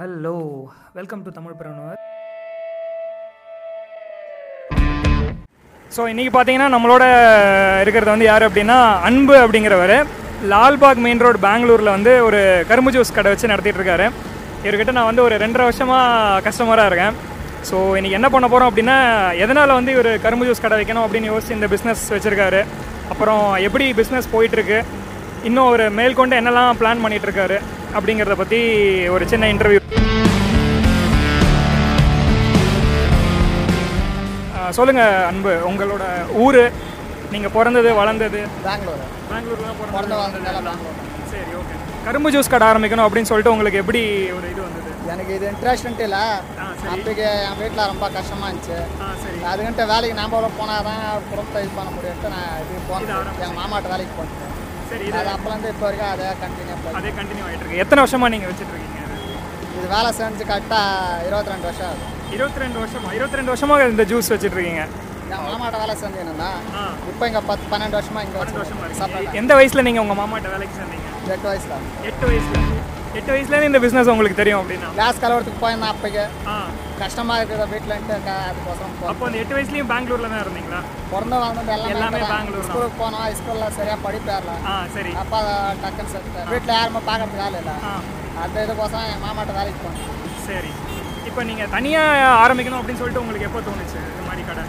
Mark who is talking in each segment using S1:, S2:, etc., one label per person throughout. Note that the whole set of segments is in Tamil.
S1: Hello welcome to Tamilpreneur so இன்றைக்கி பார்த்தீங்கன்னா நம்மளோட இருக்கிறது வந்து யார் அப்படின்னா அன்பு அப்படிங்கிறவர். லால்பாக் மெயின் ரோடு பெங்களூரில் வந்து ஒரு கரும்பு ஜூஸ் கடை வச்சு நடத்திட்டு இருக்காரு இவர்கிட்ட நான் வந்து ஒரு ரெண்டரை வருஷமாக கஸ்டமராக இருக்கேன். ஸோ இன்றைக்கி என்ன பண்ண போகிறோம் அப்படின்னா எதனால் வந்து இவர் கரும்பு ஜூஸ் கடை வைக்கணும் அப்படின்னு யோசிச்சு இந்த பிஸ்னஸ் வச்சுருக்காரு. அப்புறம் எப்படி பிஸ்னஸ் போயிட்டுருக்கு? இன்னும் ஒரு மேல்கொண்டு என்னெல்லாம் பிளான் பண்ணிகிட்ருக்காரு அப்படிங்கிறத பற்றி ஒரு சின்ன இன்டர்வியூ சொல்லுங்கள் அன்பு உங்களோட ஊர் நீங்கள் பிறந்தது வளர்ந்தது?
S2: பெங்களூர்.
S1: பெங்களூர்ல தான்
S2: பிறந்த பெங்களூர்
S1: சரி ஓகே கரும்பு ஜூஸ் கடை ஆரம்பிக்கணும் அப்படின்னு சொல்லிட்டு உங்களுக்கு எப்படி ஒரு இது வந்தது?
S2: எனக்கு இது இன்ட்ரெஸ்ட் இல்லை. அப்போக்கு என் வீட்டில் ரொம்ப கஷ்டமாக இருந்துச்சு.
S1: சரி.
S2: அதுக்கிட்ட வேலைக்கு நாம போனால் தான் குடும்பத்தை இது பண்ண முடியும்ட்டு நான் இது போனேன். எங்கள் மாமாட்ட வேலைக்கு போனேன்.
S1: சரி இது
S2: அது அப்போலேருந்து இப்போ வரைக்கும் அதே கண்டினியூ
S1: அதே கண்டினியூ ஆகிட்டு இருக்கு. எத்தனை வருஷமா நீங்கள் வச்சுட்டு இருக்கீங்க?
S2: இது வேலை செஞ்சு கரெக்டாக இருபத்தி ரெண்டு வருஷம் ஆகுது.
S1: இருபத்தி ரெண்டு வருஷமா இருபத்தி ரெண்டு வருஷமாக இந்த ஜூஸ் வச்சுட்டு இருக்கீங்க
S2: மாமாட்ட வேலை செஞ்சுன்னா
S1: ஆ.
S2: இப்போ இங்கே பத்து பன்னெண்டு வருஷமாக இங்கே
S1: பன்னெண்டு வருஷமா எந்த வயசில் நீங்கள் உங்கள் மாமாட்ட வேலைக்கு சேர்ந்தீங்க?
S2: எட்டு வயசில்.
S1: எட்டு வயசில் எட்டு வயசுலேருந்து இந்த பிஸ்னஸ் உங்களுக்கு தெரியும் அப்படின்னா?
S2: கிளாஸ் கலவரத்துக்கு போயிருந்தேன் அப்போக்கு. கஷ்டமாக இருக்குது வீட்டில்ன்ட்டு அதுக்கோசரம்
S1: அப்போ அந்த எட்டு வயசுலேயும் பெங்களூரில் தான் இருந்தீங்களா?
S2: பிறந்த வாழ்ந்தது
S1: எல்லாமே
S2: எல்லாமே
S1: பெங்களூர்.
S2: ஸ்கூலுக்கு போனோம் ஸ்கூலில் சரியாக படிப்பேர்ல
S1: ஆ சரி.
S2: அப்பா டக்குன்னு செத்து வீட்டில் யாருமே பார்க்கறதுக்கு ஆள் இல்லை. அந்த இதுக்கோசரம் என் மாமாட்ட வேலைக்கு போனேன்.
S1: சரி. இப்போ நீங்கள் தனியாக ஆரம்பிக்கணும் அப்படின்னு சொல்லிட்டு உங்களுக்கு எப்போ தோணுச்சு இது மாதிரி கடை?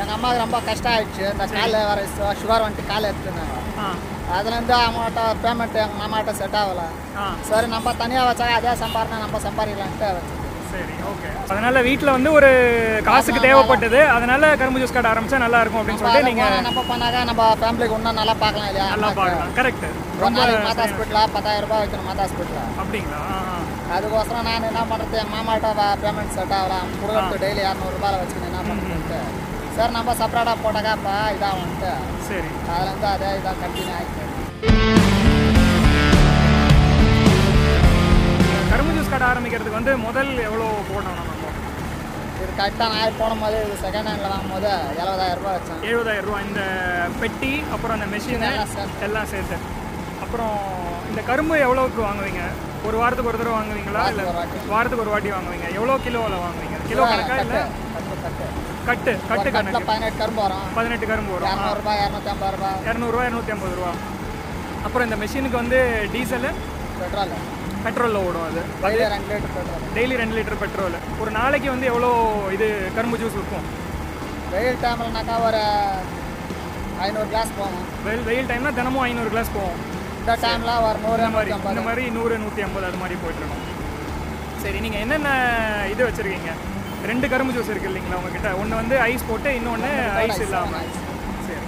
S2: எங்கள் அம்மாவுக்கு ரொம்ப கஷ்டம் ஆயிடுச்சு இந்த காலில் வர சுகர் வந்துட்டு காலை எடுத்துனாங்க அதுலேருந்து அம்மாட்ட பேமெண்ட் எங்கள் மாமாட்ட செட் ஆகலை. சரி நம்ம தனியாக வச்சா அதே சம்பாரணை நம்ம சம்பாதிக்கலான்ட்டு
S1: சரி ஓகே அதனால வீட்டில் வந்து ஒரு காசுக்கு தேவைப்பட்டது. அதனால கரும்பு ஜூஸ் கடை ஆரம்பிச்சா நல்லா இருக்கும் அப்படின்னு சொல்லிட்டு நீங்கள்
S2: நம்ம பண்ணாக்கா நம்ம ஃபேமிலிக்கு இன்னும் நல்லா பார்க்கலாம் இல்லையா?
S1: நல்லா பார்க்கலாம். கரெக்ட்
S2: நாளைக்கு மாதா ஹாஸ்பிட்டலாக பத்தாயிரம் ரூபாய் வைக்கணும் மாதா ஹாஸ்பிட்டலில்
S1: அப்படிங்களா.
S2: அதுக்கோசரம் நான் என்ன பண்ணுறது என் மாமாட்ட பேமெண்ட் செட் ஆகலாம் கொடுக்கறது டெய்லி இரநூறுபாவில் வச்சுக்கணும் என்ன பண்ணுறது சரி நம்ம செப்பரேட்டாக போட்டாக்காப்பா இதாகும்ட்டு.
S1: சரி.
S2: அதுலேருந்து அதே இதாக கண்டினியூ ஆகிட்டு
S1: கரும்பு ஜூஸ் கடை ஆரம்பிக்கிறதுக்கு வந்து முதல் எவ்வளோ போடணும் நம்ம?
S2: இது கரெக்டாக நான் போடும்போது இது செகண்ட் ஹேண்டில் வாங்கும்போது எழுபதாயிரம் ரூபாய் வச்சேன்.
S1: எழுபதாயிரம் ரூபா இந்த பெட்டி அப்புறம் அந்த மெஷின்.
S2: எல்லாம் சேர்த்து.
S1: அப்புறம் இந்த கரும்பு எவ்வளோக்கு வாங்குவீங்க? ஒரு வாரத்துக்கு ஒரு தடவை வாங்குவீங்களா? இல்லை. வாரத்துக்கு ஒரு வாட்டி வாங்குவீங்க. எவ்வளோ கிலோவில் வாங்குவீங்க? கிலோ கணக்கா இல்லை?
S2: கட்டு கட்டு
S1: கணக்கு.
S2: பதினெட்டு கரும்பு வரும்.
S1: பதினெட்டு கரும்பு வரும்.
S2: இரநூறுபா இரநூத்தி ஐம்பது ரூபாய்
S1: இரநூறுவா இரநூத்தி ஐம்பது ரூபா. அப்புறம் இந்த மெஷினுக்கு வந்து டீசலு
S2: பெட்ரோல்.
S1: பெட்ரோலில் ஓடும் அது.
S2: டெய்லி ரெண்டு லிட்டர் பெட்ரோல்.
S1: டெய்லி ரெண்டு லிட்டர் பெட்ரோல். ஒரு நாளைக்கு வந்து எவ்வளோ இது கரும்பு ஜூஸ் விற்கும்?
S2: வெயில் டைம்லனாக்கா ஒரு ஐநூறு கிளாஸ் போகும்.
S1: வெயில் வெயில் டைம்னா தினமும் ஐநூறு கிளாஸ் போகும்.
S2: இந்த டைமில் ஒரு நூறு
S1: மாதிரி இந்த மாதிரி நூறு நூற்றி ஐம்பது அது மாதிரி போயிட்டுருக்கோம் சரி நீங்கள் என்னென்ன இது வச்சுருக்கீங்க? ரெண்டு கரும்பு ஜூஸ் இருக்கு இல்லைங்களா உங்ககிட்ட? ஒன்று வந்து ஐஸ் போட்டு இன்னொன்று ஐஸ் இல்லாமல் சரி.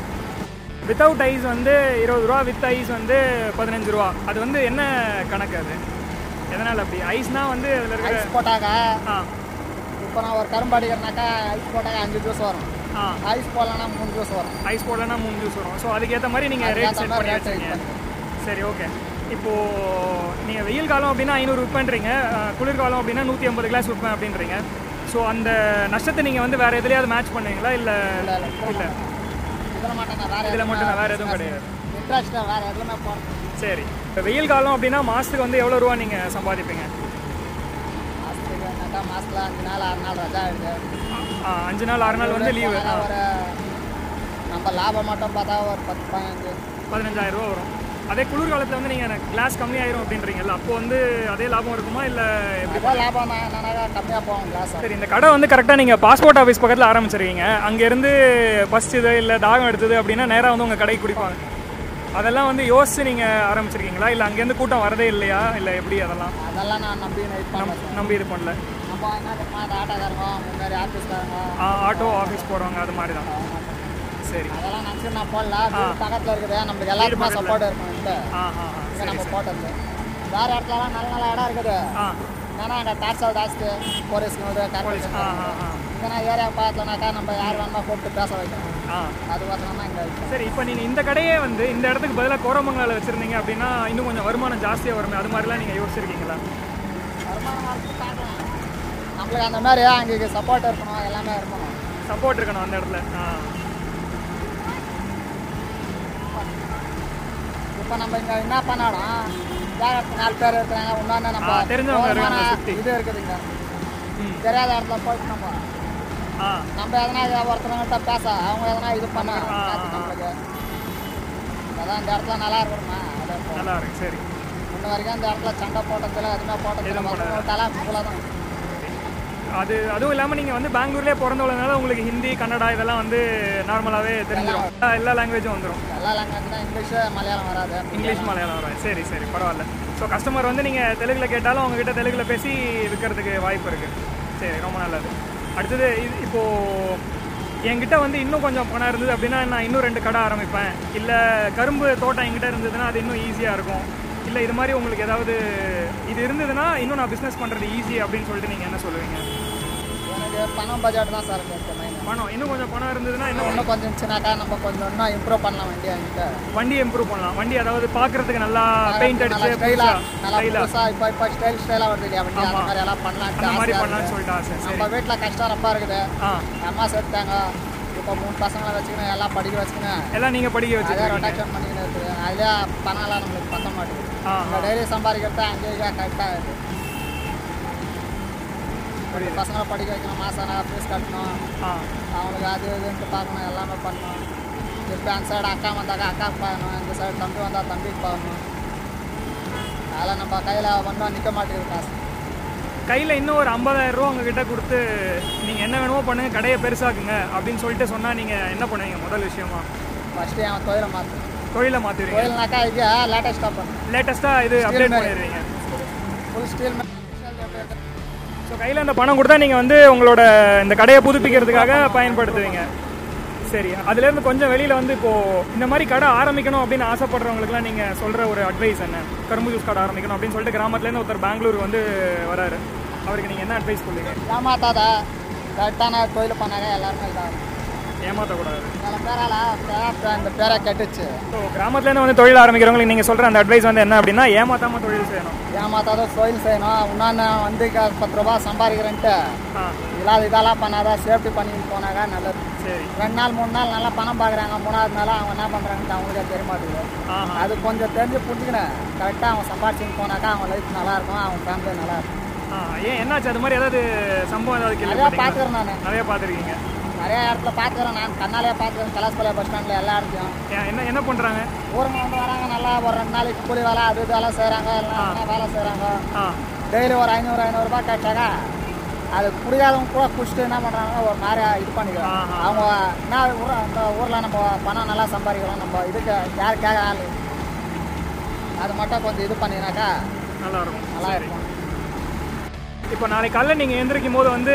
S1: வித்தவுட் ஐஸ் வந்து இருபது ரூபா வித் ஐஸ் வந்து பதினஞ்சு ரூபா. அது வந்து என்ன கணக்கு அது? எதனால் அப்படி? ஐஸ்னா வந்து அதில் இருக்கிற
S2: ஐஸ் போட்டாக்கா
S1: ஆ.
S2: இப்போ நான் ஒரு கரும்பு அடிக்கிறனாக்கா ஐஸ் போட்டாக்கா அஞ்சு ஜூஸ் வரும்.
S1: ஆ.
S2: ஐஸ் போடலன்னா மூணு ஜூஸ் வரும்.
S1: ஐஸ் போடலன்னா மூணு ஜூஸ் வரும். ஸோ அதுக்கேற்ற மாதிரி நீங்கள் ரேட் செட் பண்ணி வச்சுருக்கீங்க. சரி ஓகே இப்போது நீங்கள் வெயில் காலம் அப்படின்னா ஐநூறு விற்பேன்றீங்க குளிர்காலம் அப்படின்னா நூற்றி ஐம்பது கிளாஸ் விற்பேன் அப்படின்றீங்க. ஸோ அந்த நஷ்டத்தை நீங்கள் வந்து வேறு எதுலையாவது மேட்ச் பண்ணுவீங்களா? இல்லை
S2: இல்லை இதில் மட்டும் வேறு
S1: எதுவும் கிடையாது. சரி. இப்போ வெயில் காலம் அப்படின்னா மாதத்துக்கு வந்து எவ்வளோ ரூபா நீங்கள் சம்பாதிப்பீங்க?
S2: அஞ்சு நாள் ஆறு நாள்
S1: வந்து லீவு
S2: நம்ம லாபம் மட்டும் பார்த்தா ஒரு பத்து பதினஞ்சு.
S1: பதினஞ்சாயிரம் ரூபா வரும். அதே குளிர்காலத்தில் வந்து நீங்கள் கிளாஸ் கம்மியாயிரும் அப்படின்றீங்கல்ல அப்போ வந்து அதே லாபம் இருக்குமா இல்லை எப்படி?
S2: லாபம் கம்மியாக போகும் கிளாஸ்
S1: சரி இந்த கடை வந்து கரெக்டாக நீங்கள் பாஸ்போர்ட் ஆஃபீஸ் பக்கத்தில் ஆரம்பிச்சிருக்கீங்க. அங்கேருந்து இது இல்லை தாகம் எடுத்தது அப்படின்னா நேராக வந்து உங்கள் கடைக்கு குடிப்பாங்க. அதெல்லாம் வந்து யோசிச்சு நீங்கள் ஆரம்பிச்சிருக்கீங்களா? இல்லை அங்கேருந்து கூட்டம் வரதே இல்லையா? இல்லை எப்படி அதெல்லாம்?
S2: அதெல்லாம் நான் நம்பி
S1: நம்பி இது பண்ணல.
S2: ஆட்டோக்காரங்க
S1: ஆட்டோ ஆஃபீஸ் போகிறவங்க அது மாதிரி தான். சரி.
S2: அதெல்லாம் நினச்சி நான் போடல. பக்கத்தில் இருக்குது. நம்மளுக்கு எல்லாருக்குமே சப்போர்ட் இங்கே நம்ம போட்டது. வேறு இடத்துலலாம் நல்ல நல்ல இடம் இருக்குது. ஏன்னா அங்கே டாக்ஸல் ஜாஸ்தி போலீஸ் கார்பரேஷன் இதனா ஏரியா பார்த்தோன்னாக்கா நம்ம யார் வேணுமா கூப்பிட்டு பேச வைக்கணும். தான் இங்கே வைக்கணும்.
S1: சரி இப்போ நீங்கள் இந்த கடையே வந்து இந்த இடத்துக்கு பதிலாக கோரமங்கலாவில் வச்சுருந்தீங்க அப்படின்னா இன்னும் கொஞ்சம் வருமானம் ஜாஸ்தியாக வருமே? அது மாதிரிலாம் நீங்கள் யோசிச்சிருக்கீங்களா?
S2: வருமானம் பார்க்கலாம். நம்மளுக்கு அந்த மாதிரி அங்கே சப்போர்ட் இருக்கணும். எல்லாமே இருக்கணும்.
S1: சப்போர்ட் இருக்கணும் அந்த இடத்துல.
S2: இப்போ நம்ம இங்கே என்ன பண்ணாலும் ஜாகிரதை நாலு பேர் இருக்கிறாங்க இன்னொன்று நம்ம
S1: தெரிஞ்சவங்க.
S2: இது இருக்குதுங்க. தெரியாத இடத்துல போயிட்டு நம்ம நம்ம எதனா ஒருத்தவங்கள்ட்ட பேச அவங்க எதனா இது பண்ண. நம்மளுக்கு அதான் இந்த இடத்துல நல்லா இருக்கணுமா
S1: நல்லா இருக்கு சரி
S2: இன்ன வரைக்கும் இந்த இடத்துல சண்டை போட்டதில்ல எதுவுமே போட்டதில்ல. விட்டாலாம் இவ்வளோ தான்
S1: அது அதுவும் இல்லாமல் நீங்கள் வந்து பெங்களூர்லேயே பிறந்தவளனால உங்களுக்கு ஹிந்தி கன்னடா இதெல்லாம் வந்து நார்மலாகவே தெரிஞ்சிடும் எல்லா- எல்லா லாங்குவேஜும் வந்துடும்
S2: எல்லா லாங்குவேஜ் தான் இங்கிலீஷு மலையாளம் வராது
S1: இங்கிலீஷ் மலையாளம் வரும் சரி சரி பரவாயில்ல. ஸோ கஸ்டமர் வந்து நீங்கள் தெலுங்கில் கேட்டாலும் உங்ககிட்ட தெலுங்கில் பேசி விற்கிறதுக்கு வாய்ப்பு இருக்குது சரி ரொம்ப நல்லது. அடுத்தது இது இப்போது என்கிட்ட வந்து இன்னும் கொஞ்சம் பணம் இருந்தது அப்படின்னா நான் இன்னும் ரெண்டு கடை ஆரம்பிப்பேன். இல்லை கரும்பு தோட்டம் என்கிட்ட இருந்ததுன்னா அது இன்னும் ஈஸியாக இருக்கும். இல்லை இது மாதிரி உங்களுக்கு ஏதாவது இது இருந்ததுன்னா இன்னும் நான் பிஸ்னஸ் பண்ணுறது ஈஸி அப்படின்னு சொல்லிட்டு நீங்கள் என்ன சொல்லுவீங்க?
S2: எனக்கு பணம் பட்ஜெட் தான் சார்
S1: பணம் இன்னும் கொஞ்சம் பணம் இருந்ததுன்னா இன்னும்
S2: இன்னும் கொஞ்சம் இருந்துச்சுனாக்கா நம்ம கொஞ்சம் இன்னும் இம்ப்ரூவ் பண்ணலாம் வண்டி என்கிட்ட.
S1: வண்டி இம்ப்ரூவ் பண்ணலாம். வண்டி அதாவது பார்க்கறதுக்கு நல்லா பெயிண்ட் அடிச்சு
S2: ஸ்டைலா
S1: புதுசா
S2: நல்லா
S1: ஸ்டைலா
S2: இப்போ இப்போ ஸ்டைல் ஸ்டைலாக வருது இல்லையா வண்டி? அந்த மாதிரி எல்லாம் பண்ணலான்ட்டு
S1: அந்த மாதிரி பண்ணலாம்னு. சொல்லிட்டு ஆசை.
S2: நம்ம வீட்டில் கஷ்டம் ரொம்ப இருக்குது. அம்மா சேர்த்தாங்க இப்போ மூணு பசங்களை வச்சுக்கணும் எல்லாம் படிக்க வச்சுக்கணும்
S1: எல்லாம் நீங்கள் படிக்க வச்சுருக்கீங்க
S2: ரொட்டேஷன் பண்ணிக்கிட்டு இருக்குது. அதே பணம்லாம் நம்மளுக்கு பத்த மாட்டேங்குது. நம்ம டெய்லி சம்பாதிக்கிறது அங்கேயே கரெக்டாக இருக்குது பசங்களை படிக்க வைக்கணும் மாதம் ஃபீஸ் கட்டணும். அவங்களுக்கு அது இதுன்ட்டு பார்க்கணும் எல்லாமே பண்ணணும். இப்போ அந்த சைடு அக்கா வந்தாக்கா அக்காவுக்கு பார்க்கணும் இந்த சைடு தம்பி வந்தால் தம்பிக்கு பார்க்கணும் அதெல்லாம் நம்ம கையில் வந்தோம் நிற்க மாட்டேங்குது காசு.
S1: கையில் இன்னும் ஒரு 50000 ரூபா உங்ககிட்ட கொடுத்து நீங்கள் என்ன வேணுமோ பண்ணுங்க கடையை பெருசாக்குங்க அப்படின்னு சொல்லிட்டு சொன்னால் நீங்கள் என்ன பண்ணுவீங்க முதல் விஷயமா?
S2: ஃபஸ்ட்டு என் தொழிலை மாற்று
S1: தொழிலை மாற்றுவீங்க
S2: தொழில்னாக்கா இது லேட்டஸ்ட்டாக
S1: லேட்டஸ்ட்டாக இது அப்டேட்
S2: ஃபுல் ஸ்டீல்
S1: ஸோ கையில் அந்த பணம் கொடுத்தா நீங்கள் வந்து உங்களோட இந்த கடையை புதுப்பிக்கிறதுக்காக பயன்படுத்துவீங்க. சரி அதுலேருந்து கொஞ்சம் வெளியில் வந்து இப்போது இந்த மாதிரி கடை ஆரம்பிக்கணும் அப்படின்னு ஆசைப்படுறவங்களுக்குலாம் நீங்கள் சொல்கிற ஒரு அட்வைஸ் என்ன? கரும்பு ஜூஸ் கடை ஆரம்பிக்கணும் அப்படின்னு சொல்லிட்டு கிராமத்துலேருந்து ஒருத்தர் பெங்களூர் வந்து வராரு. அவருக்கு நீங்கள் என்ன அட்வைஸ் சொல்லுவீங்க?
S2: ஏமாத்தாத கரெக்டான தொழில் பண்ணாங்க எல்லாருமே இதாகும்.
S1: ஏமாற்றக்கூடாது
S2: சில பேரால இந்த பேரை கெட்டுச்சு.
S1: ஸோ கிராமத்துலேருந்து வந்து தொழில் ஆரம்பிக்கிறவங்களுக்கு நீங்கள் சொல்கிற அந்த அட்வைஸ் வந்து என்ன அப்படின்னா ஏமாத்தாமல் தொழில் செய்யணும்.
S2: ஏமாத்தாத தொழில் செய்யணும். இன்னொன்று வந்து பத்து ரூபா சம்பாதிக்கிறேன்ட்டு. இல்லாத இதெல்லாம் பண்ணாத சேஃப்டி பண்ணிட்டு போனாக்கா நல்லது.
S1: சரி.
S2: ரெண்டு நாள் மூணு நாள் நல்லா பணம் பார்க்குறாங்க மூணாவது நாள் அவங்க என்ன பண்ணுறாங்கன்ட்டு அவங்களுக்கே தெரிய மாட்டேங்குது. அது கொஞ்சம் தெரிஞ்சு புரிஞ்சுக்கினேன் கரெக்டாக அவன் சம்பாதிச்சுன்னு போனாக்கா அவன் லைஃப் நல்லா இருக்கும். அவன் ஃபேமிலி நல்லா இருக்கும்.
S1: ஆ ஏன் என்னாச்சு? அது மாதிரி ஏதாவது சம்பவம் ஏதாவது
S2: பார்த்துக்கிறேன் நான்.
S1: நிறைய பார்த்துருக்கீங்க.
S2: நிறைய இடத்துல பார்த்துக்கிறேன். நான் கண்ணாலே பார்த்துக்கிறேன். கலாஸ்பாளைய பஸ் ஸ்டாண்டில் எல்லா இடத்தையும்
S1: என்ன என்ன பண்ணுறாங்க
S2: ஊருங்க வந்து வராங்க. நல்லா ஒரு ரெண்டு நாளைக்கு கூலி வேலை அது இதெல்லாம் செய்கிறாங்க எல்லாம் வேலை செய்கிறாங்க டெய்லி ஒரு ஐநூறு ஐநூறுரூபா கேட்டாக்கா அது புரியாதவங்க கூட குடிச்சிட்டு என்ன பண்ணுறாங்க ஒரு மாதிரி இது பண்ணிக்கிறாங்க
S1: ஆஹா.
S2: அவங்க என்ன ஊர் அந்த ஊரில் நம்ம பணம் நல்லா சம்பாதிக்கலாம் நம்ம இதுக்கு யார் கேட்க ஆள் அது மட்டும் கொஞ்சம் இது பண்ணினாக்கா
S1: நல்லா இருக்கும்.
S2: நல்லா இருக்கும்.
S1: இப்போ நாளைக்கு காலைல நீங்கள் எந்திரிக்கும் போது வந்து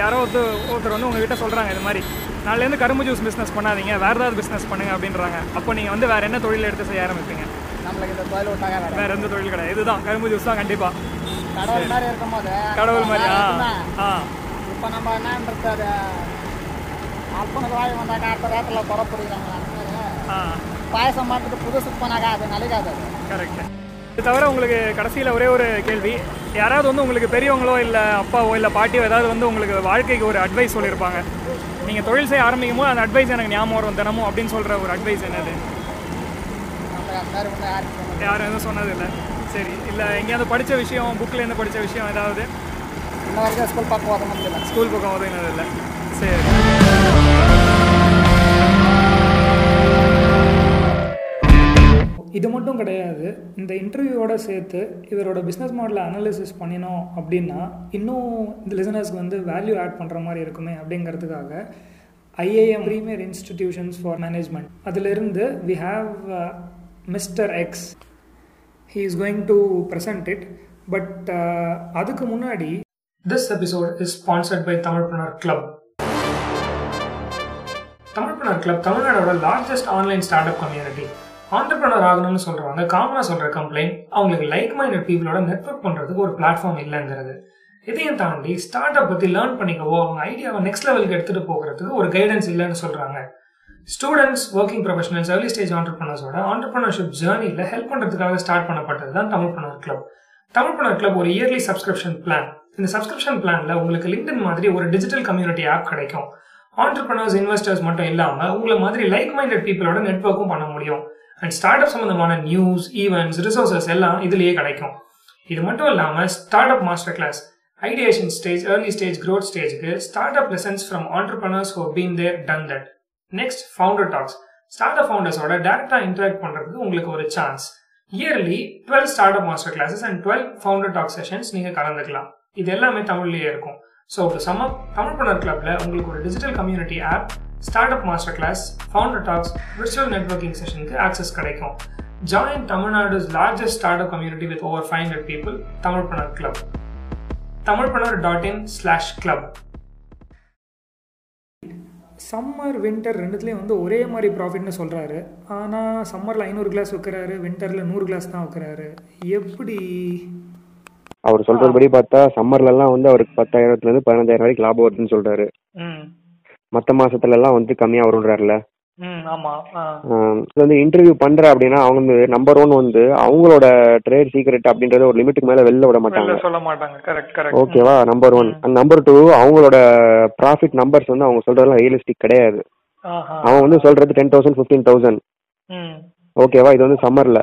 S1: யாரோ ஒருத்தர் ஒருத்தர் வந்து உங்ககிட்ட சொல்கிறாங்க இது மாதிரி. நாளைலேருந்து கரும்பு ஜூஸ் பிஸ்னஸ் பண்ணாதீங்க வேறு ஏதாவது பிஸ்னஸ் பண்ணுங்க அப்படின்றாங்க. அப்போ நீங்கள் வந்து வேறு என்ன தொழில் எடுத்து செய்ய ஆரம்பிப்பீங்க?
S2: நம்மளுக்கு இந்த தொழில் விட்டாங்க வேற.
S1: எந்த தொழில் கிடையாது. இதுதான் கரும்பு ஜூஸ் தான் கண்டிப்பாக
S2: கடவுள் மாதிரி இருக்கும் போது
S1: கடவுள் மாதிரி ஆ
S2: இப்போ நம்ம என்னன்றது அது அப்பனுக்கு வாய் வந்தாக்கா அடுத்த நேரத்தில் குறை
S1: ஆ.
S2: பாயசம் மாட்டுக்கு புதுசுக்கு போனாக்கா அது நலிக்காது அது.
S1: கரெக்ட். இது தவிர உங்களுக்கு கடைசியில் ஒரே ஒரு கேள்வி. யாராவது வந்து உங்களுக்கு பெரியவங்களோ இல்லை அப்பாவோ இல்லை பாட்டியோ ஏதாவது வந்து உங்களுக்கு வாழ்க்கைக்கு ஒரு அட்வைஸ் சொல்லியிருப்பாங்க. நீங்கள் தொழில் செய்ய ஆரம்பிக்கும் போது அந்த அட்வைஸ் எனக்கு ஞாபகம் வரும் தினமும் அப்படின்னு சொல்கிற ஒரு அட்வைஸ் என்னது? யாரும் எதுவும் சொன்னதில்லை. சரி. இல்லை எங்கேயாவது படித்த விஷயம் புக்கில் இருந்து படித்த விஷயம் ஏதாவது?
S2: ஸ்கூல் பக்கம் ஓத முடியல
S1: ஸ்கூல் பக்கம் உதவினதில்லை சரி. இது மட்டும் கிடையாது இந்த இன்டர்வியூவோட சேர்த்து இவரோட பிஸ்னஸ் மாடலை அனாலிசிஸ் பண்ணினோம் அப்படின்னா இன்னும் இந்த லிசனர்ஸ்க்கு வந்து வேல்யூ ஆட் பண்ணுற மாதிரி இருக்குமே அப்படிங்கிறதுக்காக IIM premier institutions for management அதிலிருந்து we have mister X he is going to present it but அதுக்கு முன்னாடி this episode is sponsored by Tamilpreneur club Tamilpreneur club தமிழ்நாடோட largest online start up community entrepreneur ஆகணும்னு சொல்றவங்க காமனா சொல்ற கம்ப்ளைண்ட் அவங்களுக்கு லைக் மைண்டட் பீப்புளோட நெட்வொர்க் பண்றதுக்கு ஒரு பிளாட்ஃபார்ம் இல்லைங்கிறது. இதையும் தாண்டி ஸ்டார்ட் அப் பத்தி லேர்ன் பண்ணிக்கவோ அவங்க ஐடியாவை நெக்ஸ்ட் லெவலுக்கு எடுத்துட்டு போகிறதுக்கு ஒரு கைடன்ஸ் இல்லைன்னு சொல்றாங்க. Students working professionals early stage ஆண்டர்பனர்ஸோட entrepreneurship ஜேர்னியில் ஹெல்ப் பண்ணுறதுக்காக ஸ்டார்ட் பண்ணப்பட்டது தான் தமிழ் தமிழ்பனர் கிளப் தமிழ்பனர் கிளப் ஒரு இயர்லி சப்ஸ்கிரிப்ஷன் பிளான் இந்த சப்ஸ்கிரிப்ஷன் பிளான்ல உங்களுக்கு லிங்க்டின் மாதிரி ஒரு டிஜிட்டல் கம்யூனிட்டி ஆப் கிடைக்கும். ஆண்டர்பனர்ஸ் இன்வெஸ்டர்ஸ் மட்டும் இல்லாமல் உங்களை மாதிரி லைக் மைண்டட் பீப்புளோட நெட்ஒர்க்கும் பண்ண முடியும்.
S3: அண்ட் ஸ்டார்ட் அப் சம்மந்தமான நியூஸ் ஈவெண்ட்ஸ் ரிசோர்சஸ் எல்லாம் இதுலேயே கிடைக்கும். இது மட்டும் இல்லாமல் start up master class ideation stage early stage growth ஸ்டேஜுக்கு start up lessons from entrepreneurs who been there done that next founder talks start up ஃபவுண்டர்ஸோட டேரக்டாக இன்டராக்ட் பண்ணுறதுக்கு உங்களுக்கு ஒரு chance yearly twelve start up master classes and twelve founder talk sessions நீங்கள் கலந்துக்கலாம். இது எல்லாமே தமிழ்லேயே இருக்கும். So to sum up Tamilpreneur கிளப்ல உங்களுக்கு ஒரு digital community of start up master class founder talks virtual networking செஷனுக்கு access கிடைக்கும். Join Tamil Nadu's largest start up community with over five hundred people Tamilpreneur club Tamilpreneur dot in slash club summer winter ரெண்டுத்துலேயும் வந்து ஒரே மாதிரி ப்ராஃபிட்னு சொல்கிறாரு ஆனால் சம்மரில் ஐநூறு கிளாஸ் வைக்கிறாரு வின்டரில் நூறு கிளாஸ் தான் வைக்கிறாரு. எப்படி?
S4: அவர் சொல்றதுபடி பார்த்தா சம்மர்ல எல்லாம் வந்து அவருக்கு பத்தாயிரத்துல இருந்து பதினஞ்சாயிரம் வரைக்கும் லாபம் வருதுன்னு சொல்றாரு.
S3: ம்
S4: மத்த மாசத்துல எல்லாம் வந்து கம்மியா வரும்ன்றாருல வந்து இன்டர்வியூ பண்ற அப்படின்னா அவங்க வந்து நம்பர் ஒன் வந்து அவங்களோட ட்ரேட் சீக்ரெட் அப்படின்றத ஒரு லிமிட்டுக்கு மேல வெளில விட மாட்டாங்க.
S3: சொல்ல மாட்டாங்க.
S4: ஓகேவா நம்பர் ஒன் நம்பர் டூ அவங்களோட ப்ராஃபிட் நம்பர்ஸ் வந்து அவங்க சொல்றதெல்லாம் ரியலிஸ்டிக் கிடையாது. அவன் வந்து சொல்றது டென் தௌசண்ட் ஃபிஃப்டீன் தௌசண்ட் ஓகேவா இது வந்து சம்மர்ல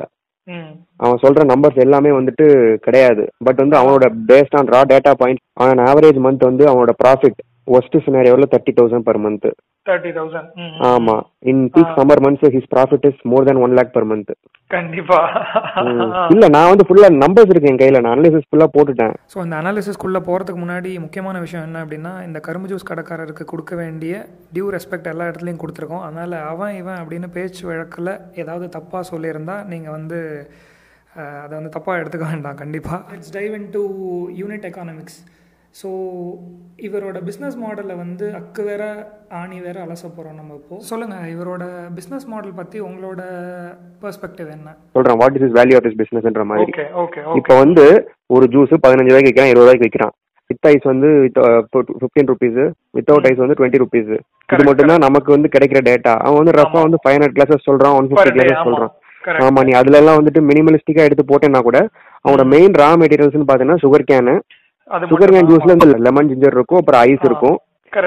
S4: அவன் சொல்ற நம்பர்ஸ் எல்லாமே வந்துட்டு கிடையாது. பட் வந்து அவனோட based on raw data point on average month வந்து அவனோட profit worst சினாரியோவில் thirty thousand per month
S3: thirty thousand
S4: ஆமா. In peak summer months his profit is more than one lakh per month
S3: கண்டிப்பா.
S4: இல்ல நான் வந்து ஃபுல்லா நம்பர்ஸ் இருக்கு என் கையில. நான் அனலிசிஸ் ஃபுல்லா போட்டுட்டேன்.
S3: ஸோ இந்த அனாலிசிஸ்க்குள்ளே போகிறதுக்கு முன்னாடி முக்கியமான விஷயம் என்ன அப்படின்னா இந்த கரும்பு ஜூஸ் கடைக்காரருக்கு கொடுக்க வேண்டிய டியூ ரெஸ்பெக்ட் எல்லா இடத்துலையும் கொடுத்துருக்கோம். அதனால் அவன் இவன் அப்படின்னு பேச்சு வழக்கில் ஏதாவது தப்பாக சொல்லியிருந்தா நீங்கள் வந்து அதை வந்து தப்பாக எடுத்துக்க வேண்டாம். கண்டிப்பாக it's dive into unit economics so இவரோட பிஸ்னஸ் மாடலை வந்து அக்கு வேற ஆணி வேற அலச போகிறோம் நம்ம இப்போ. சொல்லுங்கள் இவரோட பிஸ்னஸ் மாடல் பற்றி உங்களோட பெர்ஸ்பெக்டிவ் என்ன?
S4: சொல்றேன் what is his value of his பிசினஸ்ன்ற மாதிரி.
S3: ஓகே
S4: இப்போ வந்து ஒரு ஜூஸ் பதினஞ்சு ரூபாய்க்கு விற்கிறான் இருபது ரூபாய்க்கு விற்கிறான் வித் ஐஸ் வந்து ஃபிஃப்டீன் ருபீஸ் வித்தவுட் ஐஸ் வந்து டுவெண்ட்டி ருபீஸ் இது மட்டும்தான் நமக்கு வந்து கிடைக்கிற டேட்டா அவன் வந்து ரஃபா வந்து ஃபைவ் ஹண்ட்ரட் கிளாஸஸ் சொல்றான் ஒன் ஃபிஃப்டி கிளாஸஸ் சொல்றான். ஆமா நீ அதுல எல்லாம் வந்துட்டு மினிமலிஸ்டிக்கா எடுத்து போட்டேன்னா கூட அவனோட மெயின் ரா மெட்டீரியல்ஸ்னு பாத்தீங்கன்னா சுகர் கேனு சுகர் கேன் ஜூஸ்ல வந்து லெமன் ஜிஞ்சர் இருக்கும் அப்புறம் ஐஸ் இருக்கும்.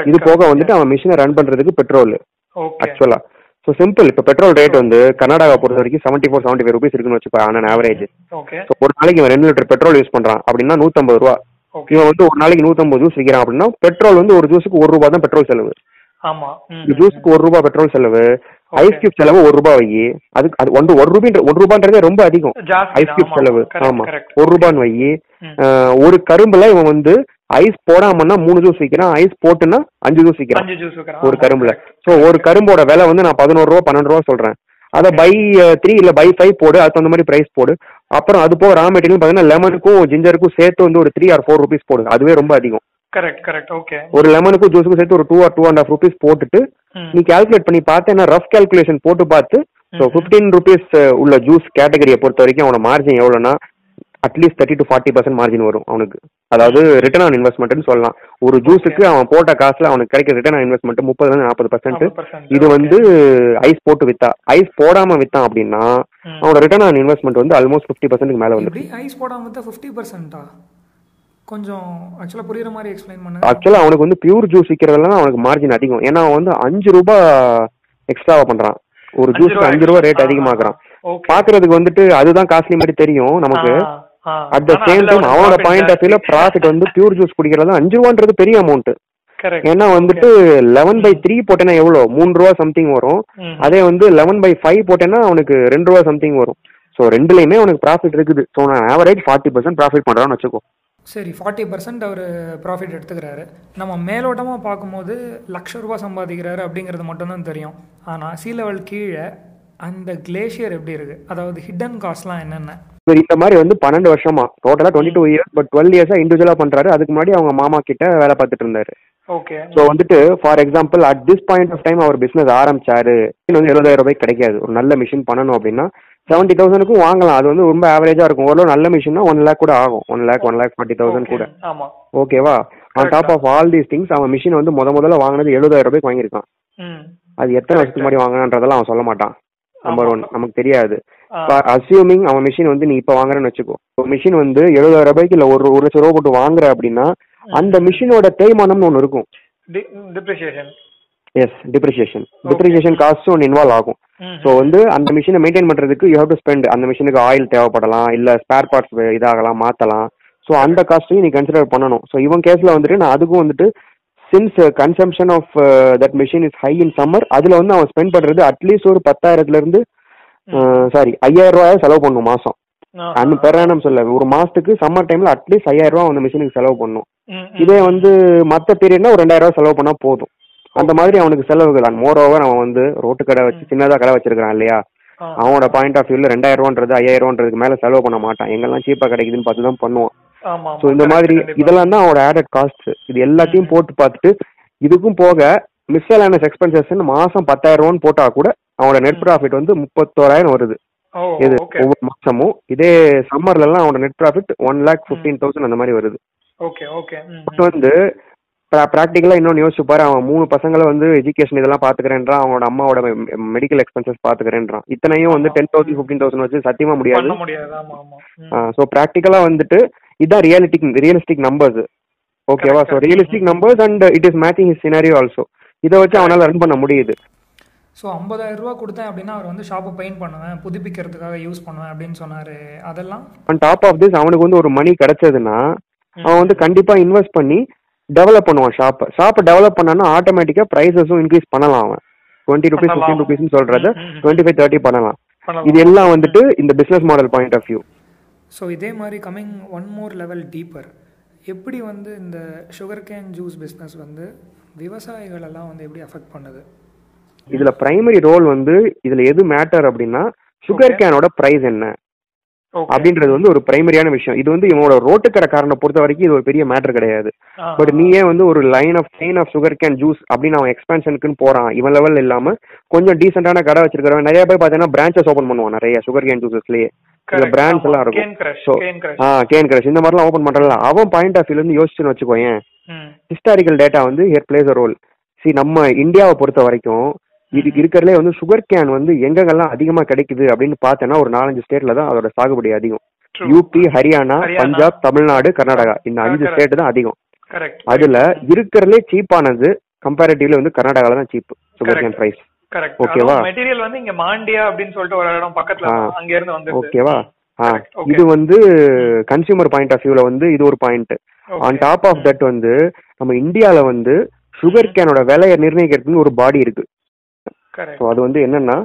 S4: இது போக வந்துட்டு அவன் மிஷினை ரன் பண்றதுக்கு பெட்ரோல் ஆக்சுவலா ஸோ சிம்பிள் இப்போ பெட்ரோல் ரேட் வந்து கர்நாடகா பொறுத்த வரைக்கும் seventy four seventy five rupees இருக்குன்னு வச்சுக்கோ ஆன் ஆவரேஜ் ஸோ ஒரு நாளைக்கு இவன் ரெண்டு லிட்டர் பெட்ரோல் யூஸ் பண்றான். அப்படின்னா நூத்தம்பது ரூபா. இவன் வந்து ஒரு நாளைக்கு நூத்தம்பது ஜூஸ் விற்கிறான் அப்படின்னா பெட்ரோல் வந்து ஒரு ஜூஸுக்கு ஒரு ரூபா தான் பெட்ரோல் செலவு. இந்த ஜூஸ்க்கு ஒரு ரூபா பெட்ரோல் செலவு. ஐஸ் கியூப் செலவு ஒரு ரூபா வை. அதுக்கு அது வந்து ஒரு ரூபாய் ஒரு ரூபான்றதே ரொம்ப அதிகம். ஐஸ் கியூப் செலவு. ஆமா. ஒரு ரூபான்னு வை. ஒரு கரும்புல இவன் வந்து ஐஸ் போடாமன்னா மூணு ஜூஸ் விற்கிறான் ஐஸ் போட்டுன்னா அஞ்சு ஜூஸ் விற்கிறான் ஒரு கரும்புல. சோ ஒரு கரும்போட விலை வந்து நான் பதினோரு ரூபா பன்னெண்டு ரூபா சொல்றேன். அதை பை த்ரீ இல்ல பை ஃபைவ் போடு அதுக்கு தகுந்த மாதிரி பிரைஸ் போடு. அப்புறம் அது போக ரா மெட்டீரியல் பார்த்தீங்கன்னா லெமனுக்கும் ஜிஞ்சருக்கும் சேர்த்து வந்து ஒரு த்ரீ ஆர் ஃபோர் ருபீஸ் போடு. அதுவே ரொம்ப அதிகம்.
S3: கரெக்ட் கரெக்ட் ஓகே
S4: ஒரு லெமனுக்கும் ஜூஸுக்கும் சேர்த்து ஒரு two or two and half rupees போட்டுட்டு நீ கால்குலேட் பண்ணி பார்த்தேன்னா ரஃப் கால்குலேஷன் போட்டு பார்த்து ஸோ ஃபிஃப்டீன் ருபீஸ் உள்ள ஜூஸ் கேட்டகரியை பொறுத்த வரைக்கும் அவனோட மார்ஜின் எவ்வளோனா at least thirty to forty percent margin வரும் அவனுக்கு. அதாவது ரிட்டர்ன் ஆன் இன்வெஸ்ட்மெண்ட்னு சொல்லலாம். ஒரு ஜூஸுக்கு அவன் போட்ட காசுல அவனுக்கு கிடைக்கிற ரிட்டர்ன் ஆன் இன்வெஸ்ட்மெண்ட் முப்பதுல நாற்பது பர்சன்ட்
S3: 40%
S4: இது வந்து ஐஸ் போட்டு வித்தா. ஐஸ் போடாம வித்தான் அப்படின்னா அவனோட ரிட்டர்ன் ஆன் இன்வெஸ்ட்மெண்ட் வந்து ஆல்மோஸ்ட் ஃபிஃப்டி பர்சன்ட்க்கு மேல வந்து
S3: ஐஸ் போடாம தான் ஃபிஃப்டி பர்சன்டா கொஞ்சம் ஆக்சுவலாக புரியுற மாதிரி எக்ஸ்பிளைன் பண்ணுங்க.
S4: ஆக்சுவலா அவனுக்கு வந்து பியூர் ஜூஸ் விற்கிறதெல்லாம் அவனுக்கு மார்ஜின் அதிகம். ஏன்னா அவன் வந்து அஞ்சு ரூபாய் எக்ஸ்ட்ராவா பண்றான். ஒரு ஜூஸ்க்கு அஞ்சு ரூபாய் ரேட் அதிகமாக்குறான். பாக்குறதுக்கு வந்துட்டு அதுதான் காஸ்ட்லி மாதிரி தெரியும் நமக்கு. அட் த சேம் டைம் அவனோட பாயிண்ட் ஆஃப் வியூல ப்ராஃபிட் வந்து பியூர் ஜூஸ் குடிக்கிறது அஞ்சு ரூபான்றது பெரிய அமௌண்ட்
S3: கரெக்ட்
S4: ஏன்னா வந்துட்டு லெவன் பை த்ரீ போட்டேன்னா எவ்வளோ? மூணு ரூபா சம்திங் வரும். அதே வந்து லெவன் பை ஃபைவ் போட்டேன்னா அவனுக்கு ரெண்டு ரூபா சம்திங் வரும். ஸோ ரெண்டுலையுமே அவனுக்கு ப்ராஃபிட் இருக்குது. ஸோ நான் ஆவரேஜ் ஃபார்ட்டி பர்சன்ட் ப்ராஃபிட் பண்ணுறான்னு வச்சுக்கோ.
S3: சரி ஃபார்ட்டி பர்சன்ட் அவர் ப்ராஃபிட் எடுத்துக்கிறாரு. நம்ம மேலோட்டமாக பார்க்கும்போது லட்ச ரூபா சம்பாதிக்கிறாரு அப்படிங்கிறது மட்டும்தான் தெரியும். ஆனால் சி லெவல் கீழே அந்த கிளேஷியர் எப்படி இருக்கு? அதாவது ஹிடன் காஸ்ட்லாம் என்னென்ன?
S4: இவர் இந்த மாதிரி வந்து பன்னெண்டு வருஷமா. டோட்டலா twenty two years but twelve இயர்ஸா இண்டிவிஜுவலா பண்றாரு. அதுக்கு முன்னாடி அவங்க மாமா கிட்ட வேலை பார்த்துட்டு இருந்தாரு.
S3: ஓகே
S4: ஸோ வந்துட்டு for example at this point of time our business ஆரம்பிச்சாரு. வந்து எழுபதாயிரம் ரூபாய்க்கு கிடைக்காது. ஒரு நல்ல மிஷின் பண்ணணும் அப்படின்னா செவன்ட்டி தௌசண்ட்க்கும் வாங்கலாம். அது வந்து ரொம்ப ஆவரேஜா இருக்கும். ஓரளவு நல்ல மிஷின்னா ஒன் லேக் கூட ஆகும். One lakh one lakh forty thousand கூட. ஓகேவா on top of all these things அவன் மிஷின் வந்து முத முதல்ல வாங்கினது எழுபதாயிரம் ரூபாய்க்கு வாங்கியிருக்கான். அது எத்தனை வருஷத்துக்கு முன்னாடி வாங்கினான்றதெல்லாம் அவன் சொல்ல மாட்டான். நம்பர் ஒன் நமக்கு தெரியாது. அசியூமிங் அவன் மிஷின் வந்து நீ இப்போ வாங்குறேன்னு வச்சுக்கோ. மிஷின் வந்து எழுபதாயிரம் ரூபாய்க்கு இல்லை ஒரு ஒரு லட்சம் ரூபா போட்டு வாங்குற அப்படின்னா அந்த மிஷினோட தேய்மானம்னு ஒன்று இருக்கும். எஸ் டிப்ரிசியேஷன் டிப்ரிசியேஷன் காஸ்ட் ஒன்று இன்வால்வ் ஆகும். ஸோ வந்து அந்த மிஷினை மெயின்டைன் பண்றதுக்கு யூ ஹேவ் டு ஸ்பெண்ட் அந்த மிஷினுக்கு ஆயில் தேவைப்படலாம் இல்ல ஸ்பேர் பார்ட்ஸ் இதாகலாம் மாத்தலாம். ஸோ அந்த காஸ்ட்டையும் நீ கன்சிடர் பண்ணணும். ஸோ இவன் கேஸ்ல வந்துட்டு நான் அதுக்கும் வந்துட்டு since consumption of that machine is high in summer அதுல வந்து அவன் ஸ்பெண்ட் பண்றது அட்லீஸ்ட் ஒரு பத்தாயிரத்துல இருந்து சாரி ஐயாயிரம் ரூபாய் செலவு பண்ணும் மாசம். அந்த பெர் ஆனம் சொல்ல ஒரு மாசத்துக்கு சம்மர் டைம்ல அட்லீஸ்ட் ஐயாயிரம் ரூபாய் அந்த மிஷினுக்கு செலவு பண்ணும். இதே வந்து மத்த பீரியட்னா ஒரு ரெண்டாயிரம் ரூபாய் செலவு பண்ணா போதும். அந்த மாதிரி அவனுக்கு செலவுகள். அண்ட் மோர் ஓவர் அவன் வந்து ரோட்டு கடை வச்சு சின்னதா கடை வச்சிருக்கான் இல்லையா. அவனோட பாயிண்ட் ஆஃப் வியூல ரெண்டாயிரம் ரூபான்றது ஐயாயிரம் ரூபான்றதுக்கு மேல செலவு பண்ண மாட்டான். எங்கெல்லாம் சீப்பா கிடைக்குதுன்னு பார்த்து தான் பண்ணுவான். ஸோ இந்த மாதிரி இதெல்லாம் தான் அவனோட ஆடட் காஸ்ட் இது எல்லாத்தையும் போட்டு பார்த்துட்டு இதுக்கும் போக மிஸ்சலானஸ் எக்ஸ்பென்சஸ் மாசம் பத்தாயிரம் ரூபான்னு போட்டா கூட அவனோட நெட் ப்ராஃபிட் வந்து முப்பத்தோராயிரம் வருது. இது ஒவ்வொரு மாசமும். இதே சம்மர்ல எல்லாம் அவனோட net profit one lakh fifteen thousand அந்த மாதிரி வருது.
S1: Okay okay.
S4: வந்து ப்ராக்டிக்கலா இன்னொன்னு யோசிச்சு பாரு அவன் மூணு பசங்களை வந்து எஜுகேஷன் இதெல்லாம் பாத்துக்கிறேன்றான் அவனோட அம்மாவோட மெடிக்கல் எக்ஸ்பென்சஸ் பாத்துக்கிறேன்றான். இத்தனையும் வந்து டென் தௌசண்ட் ஃபிஃப்டீன் தௌசண்ட் வச்சு சத்தியமா முடியாது. ஸோ ப்ராக்டிக்கலா வந்துட்டு இதான் ரியாலிட்டிக் ரியலிஸ்டிக் நம்பர்ஸ் ஓகேவா so. Realistic numbers and it is matching his scenario also இதை வச்சு அவனால ரன் பண்ண முடியுது.
S3: ஸோ ஐம்பதாயிரம் ரூபா கொடுத்தேன் அப்படின்னா அவர் வந்து ஷாப்பை பெயிண்ட் பண்ணுவேன் புதுப்பிக்கிறதுக்காக யூஸ் பண்ணுவேன் அப்படின்னு சொன்னார். அதெல்லாம்?
S4: ஆன் டாப் ஆஃப் திஸ் அவனுக்கு வந்து ஒரு மணி கிடைச்சதுன்னா அவன் வந்து கண்டிப்பா இன்வெஸ்ட் பண்ணி டெவலப் பண்ணுவான் ஷாப்பை ஷாப்பை டெவலப் பண்ணானா ஆட்டோமேட்டிக்கா ப்ரைஸஸும் இன்க்ரீஸ் பண்ணலாம் அவன். Twenty rupees. ஃபிஃப்டீன் ருபீஸ்னு
S1: ம்.
S4: டுவெண்ட்டி ஃபைவ் தேர்ட்டி பண்ணலாம். இது எல்லாம் வந்துட்டு இந்த business model point of view
S3: so இதே மாதிரி coming one more level deeper எப்படி வந்து இந்த சுகர் கேன் ஜூஸ் பிஸ்னஸ் வந்து விவசாயிகள் எல்லாம் வந்து எப்படி அஃபெக்ட் பண்ணுது?
S4: இதுல பிரைமரி ரோல் வந்து இதுல எது மேட்டர் அப்படின்னா சுகர் கேனோட பிரைஸ் என்ன? அப்படின்றது வந்து ஒரு பிரைமரியான விஷயம். இது வந்து இவனோட ரோட்டுக்கடைக்காரனை பொறுத்த வரைக்கும் இது ஒரு பெரிய மேட்டர் கிடையாது. பட் நீயே வந்து ஒரு line of chain of sugarcane juice அப்படின்னு அவன் எக்ஸ்பான்ஷனுக்குன்னு போறான். இவன் லெவல் இல்லாம கொஞ்சம் டீசென்டான கடை வச்சிருக்கிறவன். நிறைய பேர் பார்த்தீங்கன்னா பிரான்ச்சஸ் ஓப்பன் பண்ணுவான் நிறைய சுகர் கேன் ஜூசஸ்லயே
S1: correct.
S4: பிராண்ட்ஸ் எல்லாம். இருக்கும். ஆ கேன் கிரஷ் இந்த மாதிரிலாம் ஓப்பன் பண்றல அவன் பாயிண்ட் ஆஃப் வியூல இருந்து யோசிச்சுன்னு வச்சுக்கோயேன். ஹிஸ்டாரிக்கல் டேட்டா வந்து here place a role C நம்ம இந்தியாவை பொறுத்த வரைக்கும் இதுக்கு இருக்கிறதுலே வந்து சுகர் கேன் வந்து எங்கெங்கெல்லாம் அதிகமா கிடைக்குது அப்படின்னு பார்த்தேன்னா ஒரு நாலஞ்சு ஸ்டேட்ல தான் அதோட சாகுபடி அதிகம். யூபி ஹரியானா. பஞ்சாப் தமிழ்நாடு கர்நாடகா இந்த அஞ்சு. ஸ்டேட் தான் அதிகம். அதுல இருக்கிறதுலே சீப்பானது கம்பேரிட்டிவ்ல வந்து கர்நாடகால தான் சீப் சுகர் கேன். பிரைஸ். ஓகேவா?
S1: material வந்து இங்க மாண்டியா அப்படின்னு சொல்லிட்டு ஒரு இடம் பக்கத்துல. அங்க இருந்து வந்து
S4: ஓகேவா. இது வந்து கன்சியூமர் பாயிண்ட் ஆஃப் வியூல வந்து இது ஒரு point on top of that வந்து நம்ம இந்தியால வந்து சுகர் கேனோட விலையை நிர்ணயிக்கிறதுக்கு ஒரு பாடி இருக்கு ஸோ அது வந்து என்னன்னா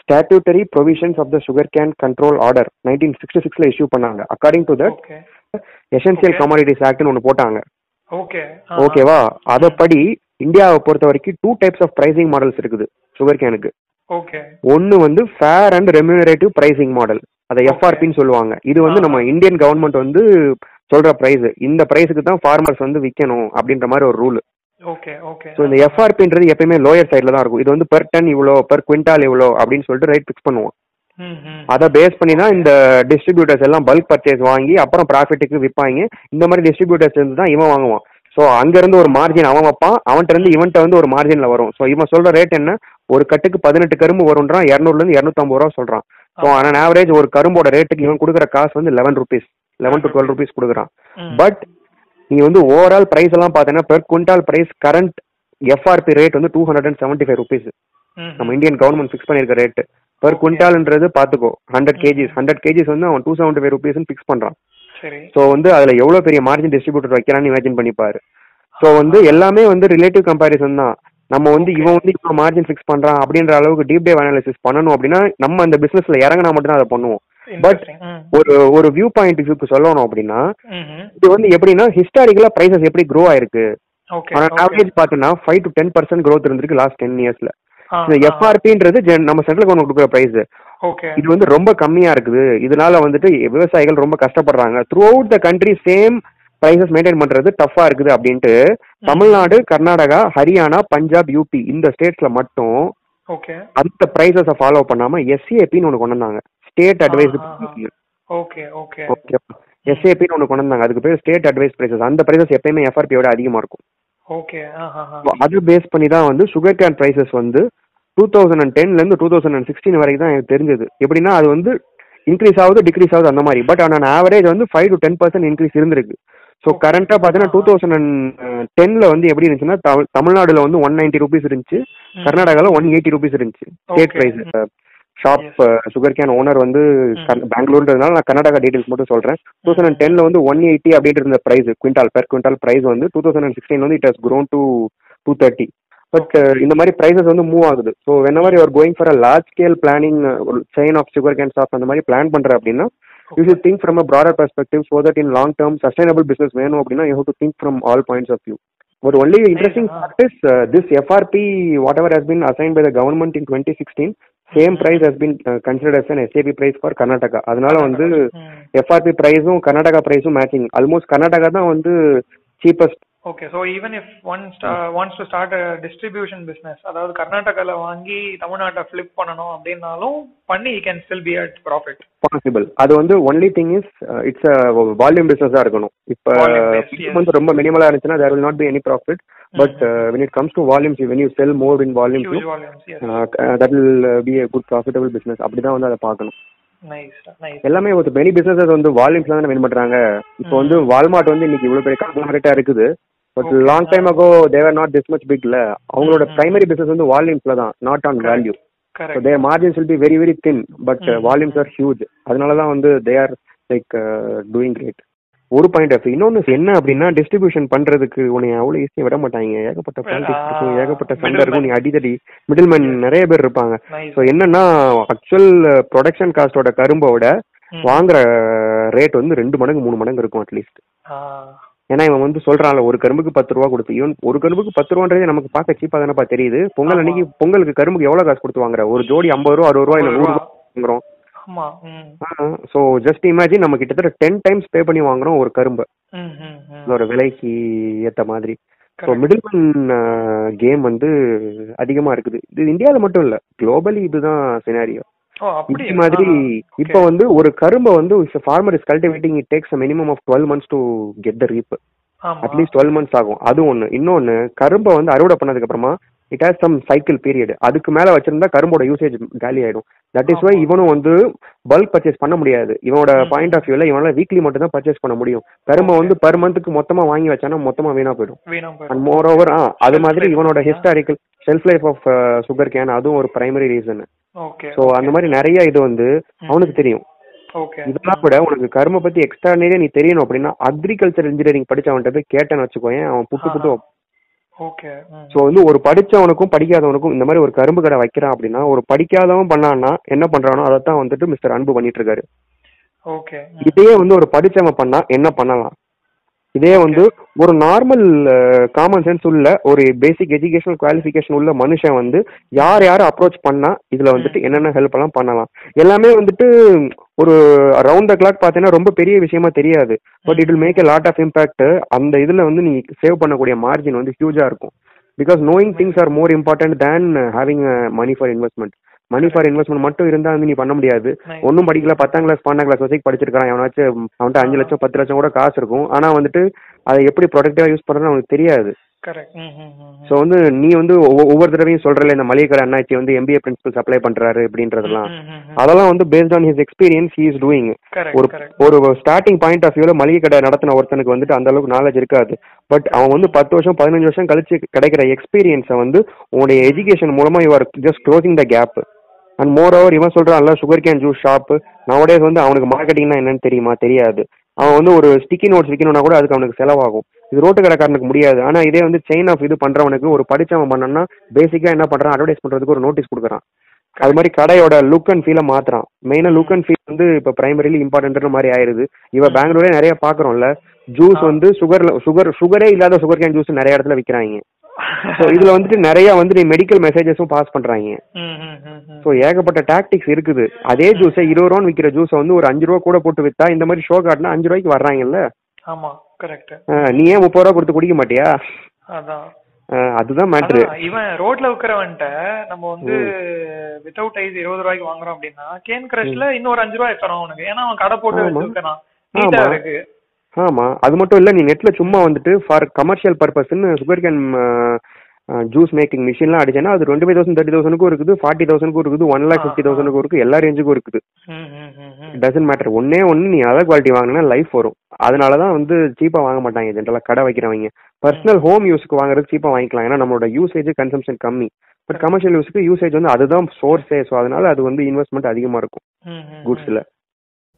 S4: statutory provisions of the sugarcane control order nineteen sixty சிக்ஸ்ல இஷ்யூ பண்ணாங்க according to that essential. Commodities ஆக்ட்னு ஒன்று போட்டாங்க.
S1: ஓகே
S4: ஓகேவா அதப்படி இந்தியாவை பொறுத்த வரைக்கும் two types of pricing models இருக்குது சுகர் கேனுக்கு
S1: ஓகே
S4: ஒன்னு வந்து fair and remunerative pricing model அதை எஃப்ஆர்பின்னு சொல்லுவாங்க. இது வந்து நம்ம இந்தியன் கவர்மெண்ட் வந்து சொல்ற பிரைஸ் இந்த பிரைஸுக்கு தான் ஃபார்மர்ஸ் வந்து விற்கணும் அப்படின்ற மாதிரி ஒரு ரூல்
S1: ஓகே ஓகே
S4: ஸோ இந்த எஃப்ஆர்பின்றது எப்பயுமே லோயர் சைடில் தான் இருக்கும். இது வந்து பெர் டன் இவ்வளோ பெர் குவிண்டால் இவ்வளோ அப்படின்னு சொல்லிட்டு ரேட் ஃபிக்ஸ் பண்ணுவோம். அதை பேஸ் பண்ணி தான் இந்த டிஸ்ட்ரிபியூட்டர்ஸ் எல்லாம் பல்க் பர்ச்சேஸ் வாங்கி அப்புறம் ப்ராஃபிட்டுக்கு விற்பாங்க இந்த மாதிரி டிஸ்ட்ரிபியூட்டர்ஸ் இருந்து தான் இவன் வாங்குவான். ஸோ அங்கேருந்து ஒரு மார்ஜின் அவன் வைப்பான். அவன்கிட்ட இருந்து இவன்ட்ட வந்து ஒரு மார்ஜினில் வரும். ஸோ இவன் சொல்ற ரேட் என்ன? ஒரு கட்டுக்கு பதினெட்டு கரும்பு வரும்ன்றான். இரநூறுலேருந்து இரநூத்தம்பது ரூபா சொல்கிறான் ஸோ ஆன் ஆவரேஜ் ஒரு கரும்போட ரேட்டுக்கு இவன் கொடுக்குற காசு வந்து eleven rupees eleven to twelve rupees கொடுக்குறான். பட் நீ வந்து ஓவரால் பிரைஸ் எல்லாம் பார்த்தீங்கன்னா per quintal price current FRP rate வந்து two hundred and seventy five rupees நம்ம இந்தியன் கவர்மெண்ட் ஃபிக்ஸ் பண்ணிருக்க ரேட் பெர் குவிண்டால்ன்றது பாத்துக்கோ ஹண்ட்ரட் கேஜிஸ் ஹண்ட்ரட் கேஜிஸ் வந்து அவன் two seventy five rupees fix பண்றான். ஸோ வந்து அதுல எவ்வளவு பெரிய மார்ஜின் டிஸ்ட்ரிபியூட்டர் வைக்கிறான்னு இமேஜின் பண்ணிப்பாரு ஸோ வந்து எல்லாமே வந்து ரிலேட்டிவ் கம்பேரிசன் தான். நம்ம வந்து இவன் வந்து இப்போ மார்ஜின் ஃபிக்ஸ் பண்றான் அப்படின்ற அளவுக்கு டீப் டேவ் அனாலிசிஸ் பண்ணணும் அப்படின்னா நம்ம அந்த பிசினஸ்ல இறங்கினா மட்டும் தான் அதை பண்ணுவோம். பட் ஒரு ஒரு வியூ பாயிண்ட் வியூக்கு சொல்லணும் அப்படின்னா. இது வந்து எப்படின்னா ஹிஸ்டாரிக்கலா பிரைசஸ் எப்படி க்ரோ ஆயிருக்கு? ஆனா. ஆவரேஜ் பார்த்தோன்னா five to ten percent growth இருந்திருக்கு லாஸ்ட் டென் இயர்ஸ்ல இந்த. எஃப்ஆர்பின்றது நம்ம சென்ட்ரல் கவர்மெண்ட் கொடுக்குற பிரைஸ் இது வந்து ரொம்ப கம்மியா இருக்குது. இதனால வந்துட்டு விவசாயிகள் ரொம்ப கஷ்டப்படுறாங்க. Throughout the country same prices maintain பண்றது டஃபா இருக்குது அப்படின்ட்டு தமிழ்நாடு கர்நாடகா ஹரியானா பஞ்சாப் யூபி இந்த ஸ்டேட்ஸ்ல மட்டும் அந்த பிரைசஸை ஃபாலோ பண்ணாம எஸ்ஏபின்னு ஒன்று கொண்டு வந்தாங்க. ஸ்டேட் அட்வைஸ்டு
S1: ஆ. Okay okay.
S4: ஓகே. எஸ்ஏபின்னு ஒன்று கொண்டு வந்தாங்க அதுக்கு பேர் ஸ்டேட் அட்வைஸ் பிரைசஸ். அந்த பிரைசஸ் எப்பயுமே எஃப்ஆர்பியோட அதிகமா இருக்கும்.
S1: ஓகே
S4: அது பேஸ் பண்ணி தான் வந்து சுகர் கேன் பிரைசஸ் வந்து டூ தௌசண்ட் அண்ட் டென்லேருந்து டூ தௌசண்ட் அண்ட் சிக்ஸ்டீன் வரைக்கும் தான் எனக்கு தெரிஞ்சது. எப்படின்னா அது வந்து இன்க்ரீஸ் ஆகுது டிக்ரீஸ் ஆகுது அந்த மாதிரி. பட் ஆனால் ஆவரேஜ் வந்து five to ten percent increase இருந்திருக்கு. ஸோ கரண்ட்டாக பார்த்தீங்கன்னா டூ தௌசண்ட் அண்ட் டென்ல வந்து எப்படி இருந்துச்சுன்னா தமிழ் தமிழ்நாடுல வந்து ஒன் நைன்டி ருபீஸ் இருந்துச்சு. கர்நாடகாவில் ஒன் எயிட்டி ருபீஸ் இருந்துச்சு. State. Price shop sugarcane owner வந்து பெங்களூர்ன்றதுனால நான் கர்நாடகா டீடைல்ஸ் மட்டும் சொல்றேன். டூ தௌசண்ட் டென்ல வந்து ஒன் எயிட்டி அப்படின்ட்டு இருந்த price quintal per quintal price வந்து டூ தௌசண்ட் அண்ட் சிக்ஸ்டீன் வந்து it has grown to two thirty but இந்த மாதிரி ப்ரைஸஸ் வந்து மூவ் ஆகுது. So when you are going for a large scale planning ஒரு chain of sugar cane shop அந்த மாதிரி பிளான் பண்ற அப்படின்னா you should think from a broader perspective so that in long term sustainable business வேணும் அப்படின்னா you have to think from all points of view ஒரு only interesting is uh, this FRP whatever has been assigned by the government in 2016 same price has been uh, considered as an SAP price for Karnataka அதனால வந்து FRP பிரைஸும் கர்நாடகா பிரைஸும் மேட்சிங் ஆல்மோஸ்ட் கர்நாடகா தான் வந்து cheapest
S1: okay so even if one wants to start distribution business அதாவது கர்நாடகால வாங்கி தமிழ்நாட்டை ஃபிளிப் பண்ணணும் அப்படின்னாலும் பண்ணி you can still be at profit
S4: possible அது வந்து only thing is it's volume பிசினஸா இருக்கணும். இப்போ. வந்து ரொம்ப மினிமலா இருந்துச்சுன்னா there will not be any profit but when it comes to volumes when you sell more in volume
S1: huge volumes
S4: that will uh, be a good profitable business. அப்படிதான் வந்து அதை பார்க்கணும். எல்லாமே ஒரு மெனி பிசினஸஸ் வந்து வால்யூம்ஸ்ல தானே வின் பண்றாங்க. இப்போ வந்து வால்மார்ட் வந்து இன்னைக்கு இவ்வளவு பெரிய கான்கிளாமரேட்டா இருக்குது. But long time ago they were not this much பிக்ல அவங்களோட பிரைமரி பிசினஸ் வந்து வால்யூம்ஸ்ல தான் not on value so their margins will be very very thin but volumes are huge அதனால தான் வந்து they are like doing great ஒரு பாயிண்ட் ஆஃப் இன்னொன்னு என்ன அப்படின்னா டிஸ்ட்ரிபியூஷன் பண்றதுக்கு உன்னை அவ்வளவு ஈஸியா விட மாட்டாங்க. ஏகப்பட்ட பாலிடிக்ஸ் இருக்கும் ஏகப்பட்ட சண்டை இருக்கும். நீ அடிதடி மிடில்மேன் நிறைய பேர் இருப்பாங்க. ஸோ என்னன்னா ஆக்சுவல் ப்ரொடக்ஷன் காஸ்டோட கரும்போட வாங்குற ரேட் வந்து ரெண்டு மடங்கு மூணு மடங்கு இருக்கும் அட்லீஸ்ட் ஏன்னா இவன் வந்து சொல்றான்ல ஒரு கரும்புக்கு பத்து ரூபா கொடுத்து ஈவன் ஒரு கரும்புக்கு பத்து ரூபான்றதே நமக்கு பார்க்க சீப்பா தானப்பா தெரியுது. பொங்கல் அன்னைக்கு பொங்கலுக்கு கரும்புக்கு எவ்வளவு காசு கொடுத்து வாங்குற? ஒரு ஜோடி ஐம்பது ரூபா அறுபது ரூபா இல்ல நூறு ரூபா வாங்குறோம். ஸோ ஜஸ்ட் இமேஜின் நம்ம கிட்டத்தட்ட டென் டைம்ஸ் பே பண்ணி வாங்குறோம் ஒரு கரும்பு. அதோட விலைக்கு ஏத்த மாதிரி. ஸோ. மிடில்மேன் கேம் வந்து அதிகமா இருக்குது. இது இந்தியாவில் மட்டும் இல்ல. குளோபலி இதுதான் சினாரியோ இந்த மாதிரி இப்போ வந்து ஒரு கரும்பை வந்து farmer is cultivating it takes minimum of twelve months to get the reap at least twelve months ஆகும். அது ஒன்று இன்னொன்று கரும்பை வந்து அறுவடை பண்ணதுக்கு அப்புறமா it has some cycle period அதுக்கு மேல வச்சிருந்தா கரும்போட யூசேஜ் காலி ஆயிடும். தட் இஸ் வை இவனும் வந்து பல்க் பர்ச்சேஸ் பண்ண முடியாது. இவனோட பாயிண்ட் ஆஃப் வியூல இவனால வீக்லி மட்டும் தான் பர்ச்சேஸ் பண்ண முடியும். கரும்பை வந்து பர் மந்த்துக்கு மொத்தமா வாங்கி வச்சானா மொத்தமா வீணா போயிடும். அண்ட் மோர் ஓவர் ஆ அது மாதிரி இவனோட? Historical shelf life of sugarcane அதுவும் ஒரு பிரைமரி ரீசன் ஸோ அந்த மாதிரி நிறைய இது வந்து அவனுக்கு தெரியும். இதெல்லாம் கூட உனக்கு கரும்பை பத்தி எக்ஸ்ட்ரா நீ தெரியணும் அப்படின்னா அக்ரிகல்ச்சர் இன்ஜினியரிங் படிச்சவன்கிட்ட போய் கேட்டேன்னு வச்சுக்கோயேன். அவன் புட்டு புட்டு
S1: ஓகே
S4: ஸோ வந்து ஒரு படிச்சவனுக்கும் படிக்காதவனுக்கும் இந்த மாதிரி ஒரு கரும்பு கடை வைக்கிறான் அப்படின்னா ஒரு படிக்காதவன் பண்ணான்னா என்ன பண்றானோ அதை தான் வந்துட்டு மிஸ்டர் அன்பு பண்ணிட்டு இருக்காரு.
S1: ஓகே
S4: இதையே வந்து ஒரு படிச்சவன் பண்ணா என்ன பண்ணலாம்? இதே வந்து ஒரு நார்மல் காமன் சென்ஸ் உள்ள ஒரு பேசிக் எஜுகேஷனல் குவாலிஃபிகேஷன் உள்ள மனுஷன் வந்து யார் யார் அப்ரோச் பண்ணா இதுல வந்துட்டு என்னென்ன ஹெல்ப் எல்லாம் பண்ணலாம். எல்லாமே வந்துட்டு ஒரு ரவுண்ட் த கிளாக் பார்த்தீங்கன்னா ரொம்ப பெரிய விஷயமா தெரியாது. But it will make a lot of impact அந்த இதுல வந்து நீ சேவ் பண்ணக்கூடிய மார்ஜின் வந்து ஹியூஜா இருக்கும். Because knowing things are more important than having money for investment money for investment மட்டும் இருந்தா வந்து நீ பண்ண முடியாது. ஒன்றும் படிக்கல பத்தாம் கிளாஸ் பன்னெண்டாம் கிளாஸ் வரைக்கும் படிச்சிருக்கான் எவனாச்சும் அவன்கிட்ட அஞ்சு லட்சம் பத்து லட்சம் கூட காசு இருக்கும். ஆனா வந்துட்டு அதை எப்படி ப்ரொடக்டிவா யூஸ் பண்றதுன்னு அவனுக்கு தெரியாது. ஸோ வந்து நீ வந்து ஒவ்வொ- ஒவ்வொரு தடவையும் சொல்றல இந்த மளிகை கடை அண்ணாச்சி வந்து எம்பிஏ பிரின்சிபல் சப்ளை பண்றாரு அப்படின்றதெல்லாம். அதெல்லாம் வந்து based on his experience he is doing ஒரு ஒரு ஸ்டார்டிங் பாயிண்ட் ஆஃப் வியூல மளிகை கடை நடத்தின ஒருத்தனுக்கு வந்துட்டு அந்த அளவுக்கு நாலேஜ் இருக்காது. பட் அவன் வந்து பத்து வருஷம் பதினஞ்சு வருஷம் கழிச்சு கிடைக்கிற எக்ஸ்பீரியன்ஸை வந்து உன்னுடைய எஜுகேஷன் மூலமா you are just closing the gap and moreover இவன் சொல்றான்ல sugar cane juice shop nowadays வந்து அவனுக்கு மார்க்கெட்டிங்னா என்னன்னு தெரியுமா? தெரியாது. அவன் வந்து ஒரு ஸ்டிக்கி நோட்ஸ் விற்கணும்னா கூட அதுக்கு அவனுக்கு செலவாகும். இது ரோட்டு கடைக்காரனுக்கு முடியாது. ஆனா இதே வந்து செயின் ஆஃப் இது பண்றவனுக்கு ஒரு படிச்சவன் பண்ணனா பேசிக்கா என்ன பண்றான்? அட்வர்டைஸ் பண்றதுக்கு ஒரு நோட்டீஸ் கொடுக்குறான். அது மாதிரி கடையோட லுக் அண்ட் ஃபீலை மாத்துறான். மெயினா லுக் அண்ட் ஃபீல் வந்து இப்ப பிரைமரிலி இம்பார்ட்டன்ட் மாதிரி ஆயிருது. இவ பெங்களூரே நிறைய பாக்குறோம்ல ஜூஸ் வந்து சுகர்ல சுகர் சுகரே இல்லாத சுகர் கேன் ஜூஸ் நிறைய இடத்துல விக்கிறாங்க. ஸோ இதுல வந்துட்டு நிறைய வந்து மெடிக்கல் மெசேஜஸும் பாஸ் பண்றாங்க. ஸோ ஏகப்பட்ட டாக்டிக்ஸ் இருக்குது. அதே ஜூஸை இருபது ரூபான்னு விற்கிற ஜூஸை வந்து ஒரு அஞ்சு ரூபா கூட போட்டு வித்தா இந்த மாதிரி ஷோ காட்டினா அஞ்சு ரூபாய்க்கு வர்றாங்கல்ல?
S1: ஆமா கரெக்ட்
S4: நீ ஏன் முப்பது ரூபா கொடுத்து குடிக்க மாட்டியா?
S1: அதான்.
S4: அதுதான் மேட்ரு
S1: இவன் ரோட்ல விக்கிறவன்ட்ட நம்ம வந்து வித்தவுட் ஐஸ் இருபது ரூபாய்க்கு வாங்குறோம் அப்படின்னா கேன் கிரஷ்ல இன்னொரு அஞ்சு ரூபாய் தரோம் அவனுக்கு ஏன்னா அவன் கடை போட்டு. வச்சிருக்கான் நீட்டா. இருக்கு.
S4: ஆமா அது மட்டும் இல்ல நீ நெட்ல சும்மா வந்துட்டு ஃபார் கமர்ஷியல் பர்பஸ்ன்னு சுகர் கேன் ஜூஸ் மேக்கிங் மிஷின்லாம் அடிச்சேன்னா அது டுவெண்ட்டி ஃபைவ் தௌசண்ட் தேர்ட்டி தௌசண்ட்க்கும் இருக்குது ஃபார்ட்டி தௌசண்ட்க்கும் இருக்குது ஒன் லேக் ஃபிஃப்டி தௌசண்ட்க்கும் இருக்குது எல்லா ரேஞ்சுக்கும் இருக்குது. டசன்ட் மேட்டர் ஒன்னே ஒன்று நீ அதர் குவாலிட்டி வாங்கினா லைஃப் வரும். அதனால தான் வந்து சீப்பாக வாங்க மாட்டாங்க ஜென்ரலாக கடை வைக்கிறவங்க. பர்சனல் ஹோம் யூஸ்க்கு வாங்குறது சீப்பாக வாங்கிக்கலாம். ஏன்னா நம்மளோட யூசேஜ் கன்சம்ஷன் கம்மி. பட் கமர்ஷியல் யூஸ்க்கு யூசேஜ் வந்து அதுதான் சோர்ஸே ஸோ அதனால அது வந்து இன்வெஸ்ட்மெண்ட் அதிகமாக இருக்கும். குட்ஸில்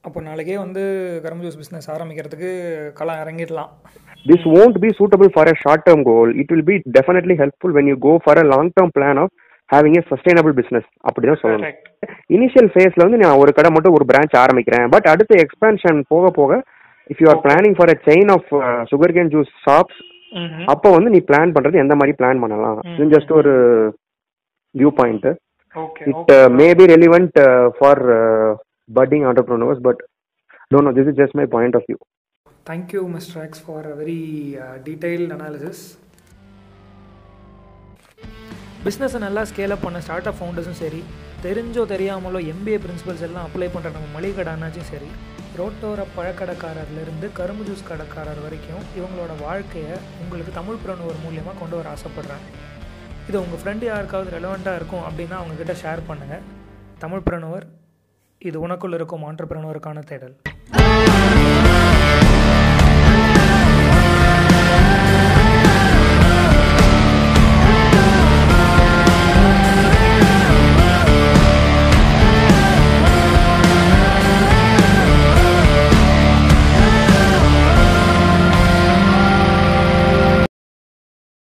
S3: அப்போ நாளைக்கே வந்து கரும்பு ஜூஸ் பிஸ்னஸ் ஆரம்பிக்கிறதுக்கு களம் இறங்கிடலாம்.
S4: This won't be suitable for a short term goal. It will be definitely helpful when you go for a long term plan of having a sustainable business. அப்படிதான் சொல்லணும். இனிஷியல் ஃபேஸ்ல வந்து நான் ஒரு கடை மட்டும் ஒரு பிரான்ச் ஆரம்பிக்கிறேன். பட் அடுத்த எக்ஸ்பான்ஷன் போக போக if you are planning for a chain of sugarcane juice shops அப்போ வந்து நீ பிளான் பண்றது எந்த மாதிரி பிளான் பண்ணலாம்? இது ஜஸ்ட் ஒரு view point it may be relevant for budding entrepreneurs but don't know this is just my point of view
S3: thank you mister X for a very detailed analysis பிஸ்னஸை நல்லா ஸ்கேல் அப் பண்ண ஸ்டார்ட் அப் ஃபவுண்டர்ஸும் சரி தெரிஞ்சோ தெரியாமலோ எம்பிஏ பிரின்சிபல்ஸ் எல்லாம் அப்ளை பண்ணுற நம்ம மளிகை கடை அண்ணாச்சும் சரி ரோட்டோர பழக்கடைக்காரர்லேருந்து கரும்பு ஜூஸ் கடைக்காரர் வரைக்கும் இவங்களோட வாழ்க்கையை உங்களுக்கு தமிழ் பிரணுவர் மூலியமாக கொண்டு வர ஆசைப்பட்றேன் இது உங்கள் ஃப்ரெண்டு யாருக்காவது ரெலவெண்ட்டாக இருக்கும் அப்படின்னா அவங்கக்கிட்ட ஷேர் பண்ணுங்கள் தமிழ் பிரணுவர் இது உனக்குள் இருக்கும் ஆண்டர்பிரனுவருக்கான தேடல்.